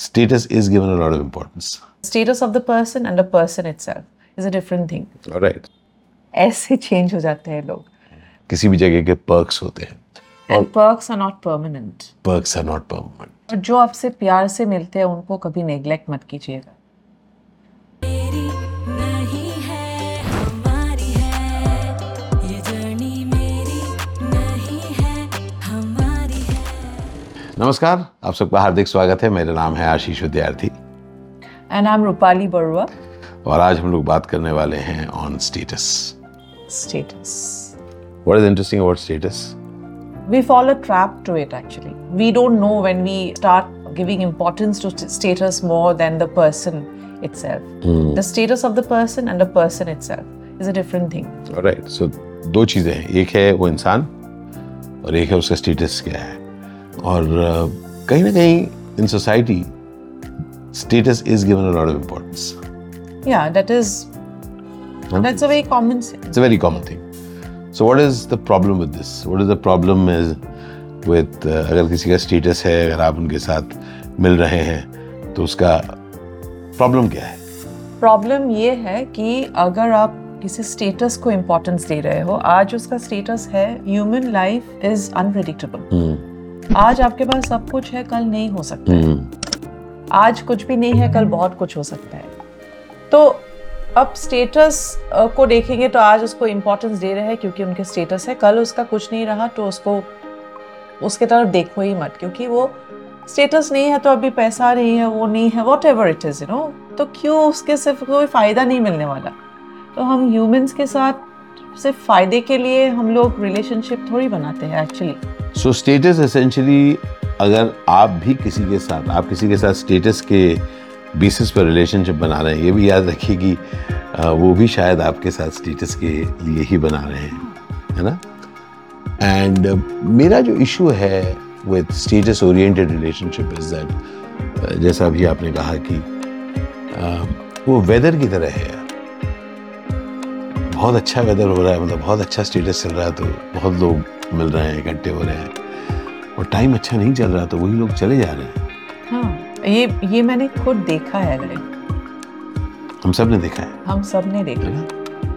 status is given a lot of importance. status of the person and the person itself is a different thing All right. ऐसे change हो जाते हैं लोग किसी भी जगह के perks होते हैं and perks are not permanent perks are not permanent. और जो आपसे प्यार से मिलते हैं उनको कभी neglect मत कीजिएगा नमस्कार आप सबका हार्दिक स्वागत है। मेरा नाम है Ashish Vidyarthi. And I am Rupali Barua और आज हम लोग बात करने वाले हैं on status status what is interesting about status we follow trap to it actually we don't know when we start giving importance to status more than the person itself the status of the person and the person itself is a different thing alright so दो चीज़ें हैं। एक है वो इंसान और एक है उसका स्टेटस क्या है। और कहीं ना कहीं in society status is given a lot of importance yeah that is that's a very common sense It's a very common thing. So what is the problem with this? What is the problem is with uh, अगर किसी का status है अगर आप उनके साथ मिल रहे हैं तो उसका प्रॉब्लम क्या है? प्रॉब्लम ये है कि अगर आप किसी स्टेटस को इम्पोर्टेंस दे रहे हो आज उसका स्टेटस है ह्यूमन लाइफ इज़ अनप्रिडिक्टेबल आज आपके पास सब कुछ है कल नहीं हो सकता है। आज कुछ भी नहीं है कल बहुत कुछ हो सकता है। तो अब स्टेटस को देखेंगे तो आज उसको इम्पोर्टेंस दे रहे हैं क्योंकि उनके स्टेटस है। कल उसका कुछ नहीं रहा तो उसको उसके तरफ़ देखो ही मत क्योंकि वो स्टेटस नहीं है तो अभी पैसा नहीं है वो नहीं है whatever it is you know तो क्यों उसके सिर्फ़ कोई फ़ायदा नहीं मिलने वाला? तो हम ह्यूमंस के साथ सिर्फ़ फ़ायदे के लिए हम लोग रिलेशनशिप थोड़ी बनाते हैं एक्चुअली सो स्टेटस एसेंशियली अगर आप भी किसी के साथ, आप किसी के साथ स्टेटस के बेसिस पर रिलेशनशिप बना रहे हैं, ये भी याद रखिए कि वो भी शायद आपके साथ स्टेटस के लिए ही बना रहे हैं, है ना? एंड मेरा जो इशू है with status oriented relationship is that जैसा अभी आपने कहा कि वो वेदर की तरह है बहुत अच्छा वेदर हो रहा है मतलब बहुत अच्छा स्टेटस चल रहा है तो बहुत लोग मिल रहे हैं इकट्ठे हो रहे हैं। और टाइम अच्छा नहीं चल रहा तो वही लोग चले जा रहे हैं। हाँ ये ये मैंने खुद देखा है लाइक हम सबने देखा है? हम सबने देखा। है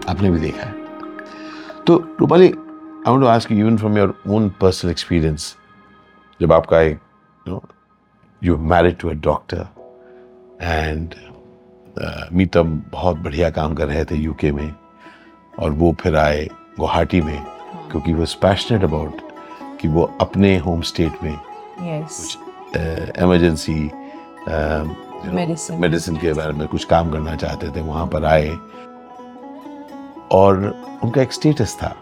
आपने भी देखा है। तो Rupali I want to ask you even from your own personal experience जब आपका एक you know you married to a doctor and मीतम बहुत बढ़िया काम कर रहे थे यूके में। और वो फिर आए गुवाहाटी में क्योंकि वो पैशनेट अबाउट कि वो अपने होम स्टेट में इमरजेंसी मेडिसिन के बारे में कुछ काम करना चाहते थे वहाँ पर आए और उनका एक स्टेटस था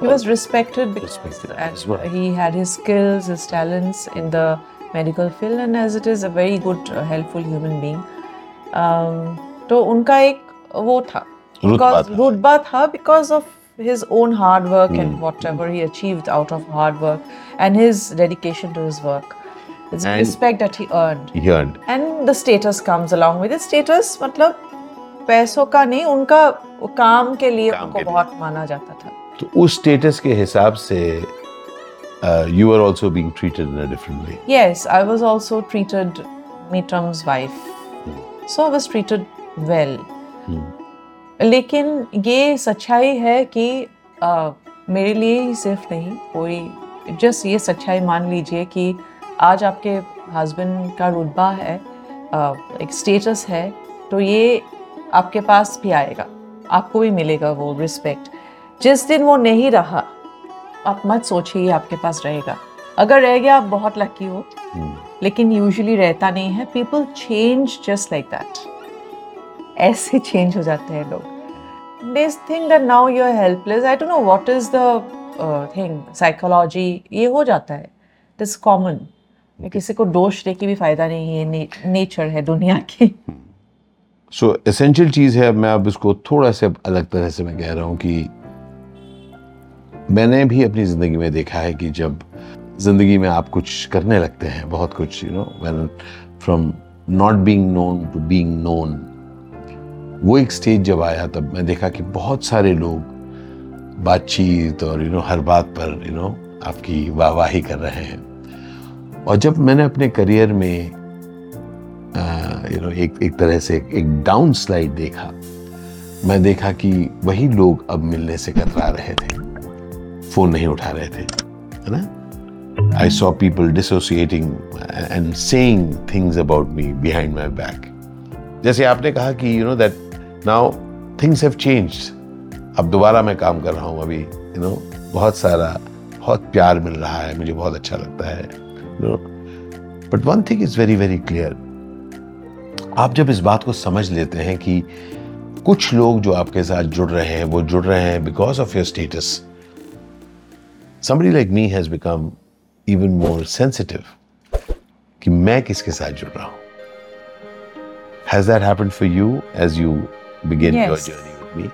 He was respected because Respected as well. he had his skills, his talents in the medical field, and as it is a very good, uh, helpful human being. Um, तो उनका एक वो था because। रुतबा था because of his own hard work mm. and whatever he achieved out of hard work and his dedication to his work. It's And- respect that he earned. He earned. And the status comes along with it status मतलब पैसों का नहीं उनका काम के लिए काम उनको के लिए। बहुत माना जाता था तो उस स्टेटस के हिसाब से you are also being treated in a different way yes i was also treated mitram's wife Mm. so i was treated well लेकिन ये सच्चाई है कि अ, मेरे लिए ही सिर्फ़ नहीं कोई जस्ट ये सच्चाई मान लीजिए कि आज आपके हस्बैंड का रुतबा है अ, एक स्टेटस है तो ये आपके पास भी आएगा आपको भी मिलेगा वो रिस्पेक्ट जिस दिन वो नहीं रहा आप मत सोचिए ये आपके पास रहेगा। अगर रह गया आप बहुत लकी हो लेकिन यूजुअली रहता नहीं है। People change just like that ऐसे चेंज हो जाते हैं लोग। They think that now you're helpless i don't know what is the uh, thing psychology ये हो जाता है। Is common किसी को दोष दे के भी फ़ायदा नहीं है नेचर है दुनिया की। सो एसेंशियल चीज़ है मैं अब इसको थोड़ा सा अलग तरह से मैं कह रहा हूँ कि मैंने भी अपनी ज़िंदगी में देखा है कि जब ज़िंदगी में आप कुछ करने लगते हैं बहुत कुछ you know when from not being known to being known वो एक स्टेज जब आया, तब मैं देखा कि बहुत सारे लोग बातचीत और यू नो हर बात पर यू नो आपकी वाहवाही कर रहे हैं। और जब मैंने अपने करियर में यू नो एक एक तरह से एक डाउन स्लाइड देखा, मैं देखा कि वही लोग अब मिलने से कतरा रहे थे। फ़ोन नहीं उठा रहे थे, है ना? I saw people dissociating and saying things about me behind my back जैसे आपने कहा कि you know that now things have changed अब दोबारा मैं काम कर रहा हूँ अभी यू नो बहुत सारा, बहुत प्यार मिल रहा है, मुझे बहुत अच्छा लगता है you but one thing is very very clear आप जब इस बात को समझ लेते हैं कि कुछ लोग जो आपके साथ जुड़ रहे हैं, वो जुड़ रहे हैं because of your status somebody like me has become even more sensitive कि मैं किसके साथ जुड़ रहा हूँ? Has that happened for you as you begin your Yes. journey with me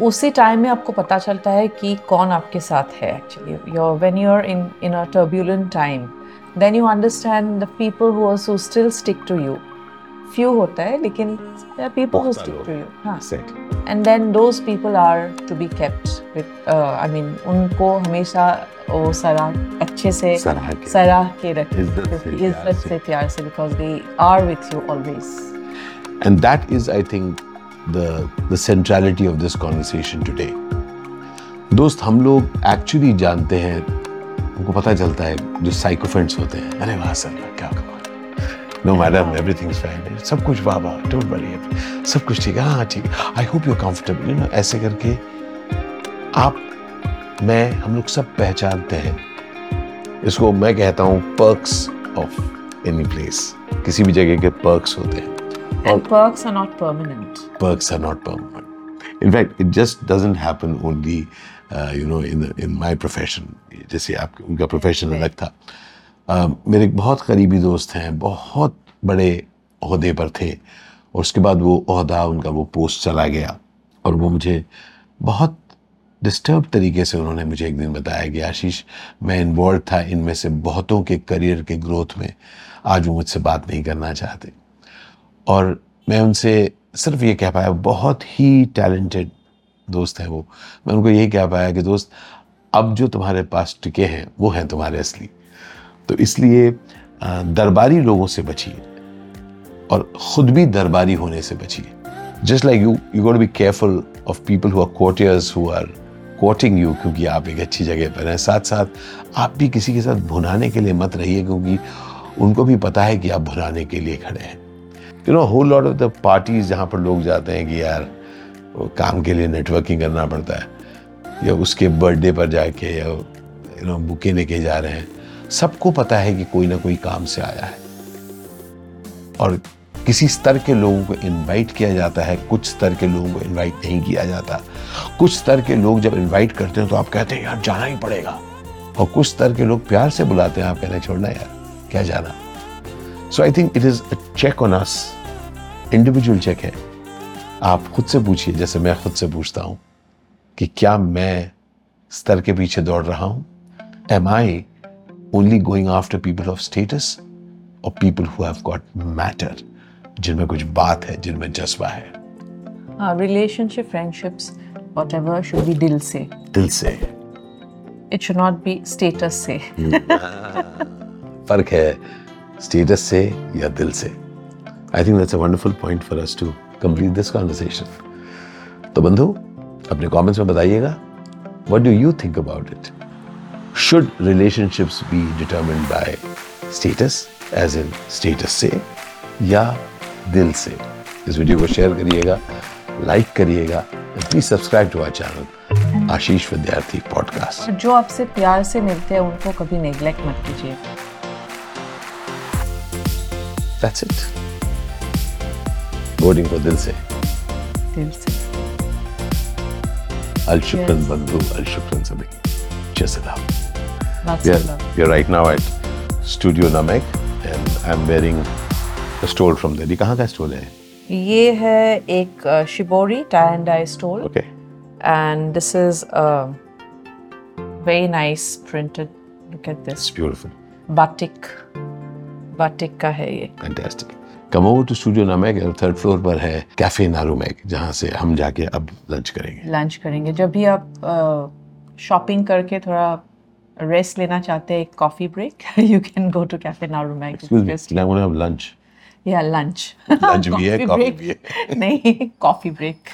उसी टाइम में आपको पता चलता है कि कौन आपके साथ है actually your when you are in in a turbulent time then you understand the people who also still stick to you few होता है लेकिन people who stick to you हाँ. And then those people are to be kept with I mean उनको हमेशा वो सराह अच्छे से सराह के। सराह के रखें इज़्ज़त से, प्यार से। से प्यार से because they are with you always And that is, I think, the the centrality of this conversation today. दोस्त हम लोग एक्चुअली जानते हैं उनको पता चलता है जो साइकोफेंट्स होते हैं। अरे वाह सर क्या कमाल। नो मैडम एवरीथिंग सब कुछ वाह डोंट वरी सब कुछ ठीक है। हाँ ठीक। है I hope you comfortable you know ऐसे करके आप मैं हम लोग सब पहचानते हैं। इसको मैं कहता हूँ पर्क्स ऑफ़ एनी प्लेस किसी भी जगह के पर्क्स होते हैं। And perks are not permanent perks are not permanent. In fact, it just doesn't happen only, uh, you know, in the, in my profession. जैसे आप उनका प्रोफेशन अलग था। Uh, मेरे एक बहुत करीबी दोस्त हैं बहुत बड़े अहदे पर थे। और उसके बाद वो अहदा उनका वो पोस्ट चला गया। और वो मुझे बहुत डिस्टर्ब तरीके से उन्होंने मुझे एक दिन बताया कि आशीष मैं इन्वॉल्व था इनमें से बहुतों के करियर के ग्रोथ में। आज वो मुझसे बात नहीं करना चाहते। और मैं उनसे सिर्फ़ ये कह पाया, बहुत ही टैलेंटेड दोस्त हैं वो। मैं उनको यही कह पाया कि दोस्त, अब जो तुम्हारे पास टिके हैं, वो हैं तुम्हारे असली। तो इसलिए दरबारी लोगों से बचिए और खुद भी दरबारी होने से बचिए। Just like you you got be careful of people who are courtiers who are courting you क्योंकि आप एक अच्छी जगह पर हैं। साथ साथ आप भी किसी के साथ भुनाने के लिए मत रहिए, क्योंकि उनको भी पता है कि आप भुनाने के लिए खड़े हैं। You know whole lot of the parties जहाँ पर लोग जाते हैं कि यार, वो काम के लिए नेटवर्किंग करना पड़ता है, या उसके बर्थडे पर जाके, या यू नो बुके लेके जा रहे हैं, सबको पता है कि कोई ना कोई काम से आया है। और किसी स्तर के लोगों को इनवाइट किया जाता है, कुछ स्तर के लोगों को इनवाइट नहीं किया जाता। कुछ स्तर के लोग जब इनवाइट करते हैं तो आप कहते हैं, यार, जाना ही पड़ेगा। और कुछ स्तर के लोग प्यार से बुलाते हैं, आप कहते हैं, छोड़ना यार, क्या जाना? So I think it is a check on us individual check है। आप खुद से पूछिए जैसे मैं खुद से पूछता हूँ कि क्या मैं स्तर के पीछे दौड़ रहा हूँ? Am I only going after people of status और people who have got matter जिनमें कुछ बात है जिनमें जज्बा है? हाँ relationship friendships whatever should be दिल से। दिल से। It should not be status से। फ़र्क है। स्टेटस से या दिल से? I think that's a wonderful point for us to complete this conversation तो बंधु, अपने कमेंट्स में बताइएगा what do you think about it should relationships be determined by status as in status से या दिल से? इस वीडियो को शेयर करिएगा लाइक करिएगा please subscribe to our channel Ashish Vidyarthi podcast जो आपसे प्यार से मिलते हैं, उनको कभी नेग्लेक्ट मत कीजिए। That's it. Voting for दिल से दिल से अल शुक्रन Yes. बंधु अल शुक्रन सभी जसला Lots we of are, love. we are right now at Studio Namek and I'm wearing a stole from there. ये कहाँ का स्टोल है ये है एक shibori tie and dye stole Okay. and this is a very nice printed look at this It's beautiful. batik batik का है ये। Fantastic. Come over to Studio Namek और थर्ड फ्लोर पर है कैफ़े नारूमैक जहाँ से हम जाके अब लंच करेंगे। लंच करेंगे। जब भी आप शॉपिंग करके थोड़ा रेस्ट लेना चाहते हैं एक coffee break you can go to cafe Naru Mag Excuse me, I'm going to have lunch. या लंच Lunch भी है, coffee भी नहीं कॉफ़ी ब्रेक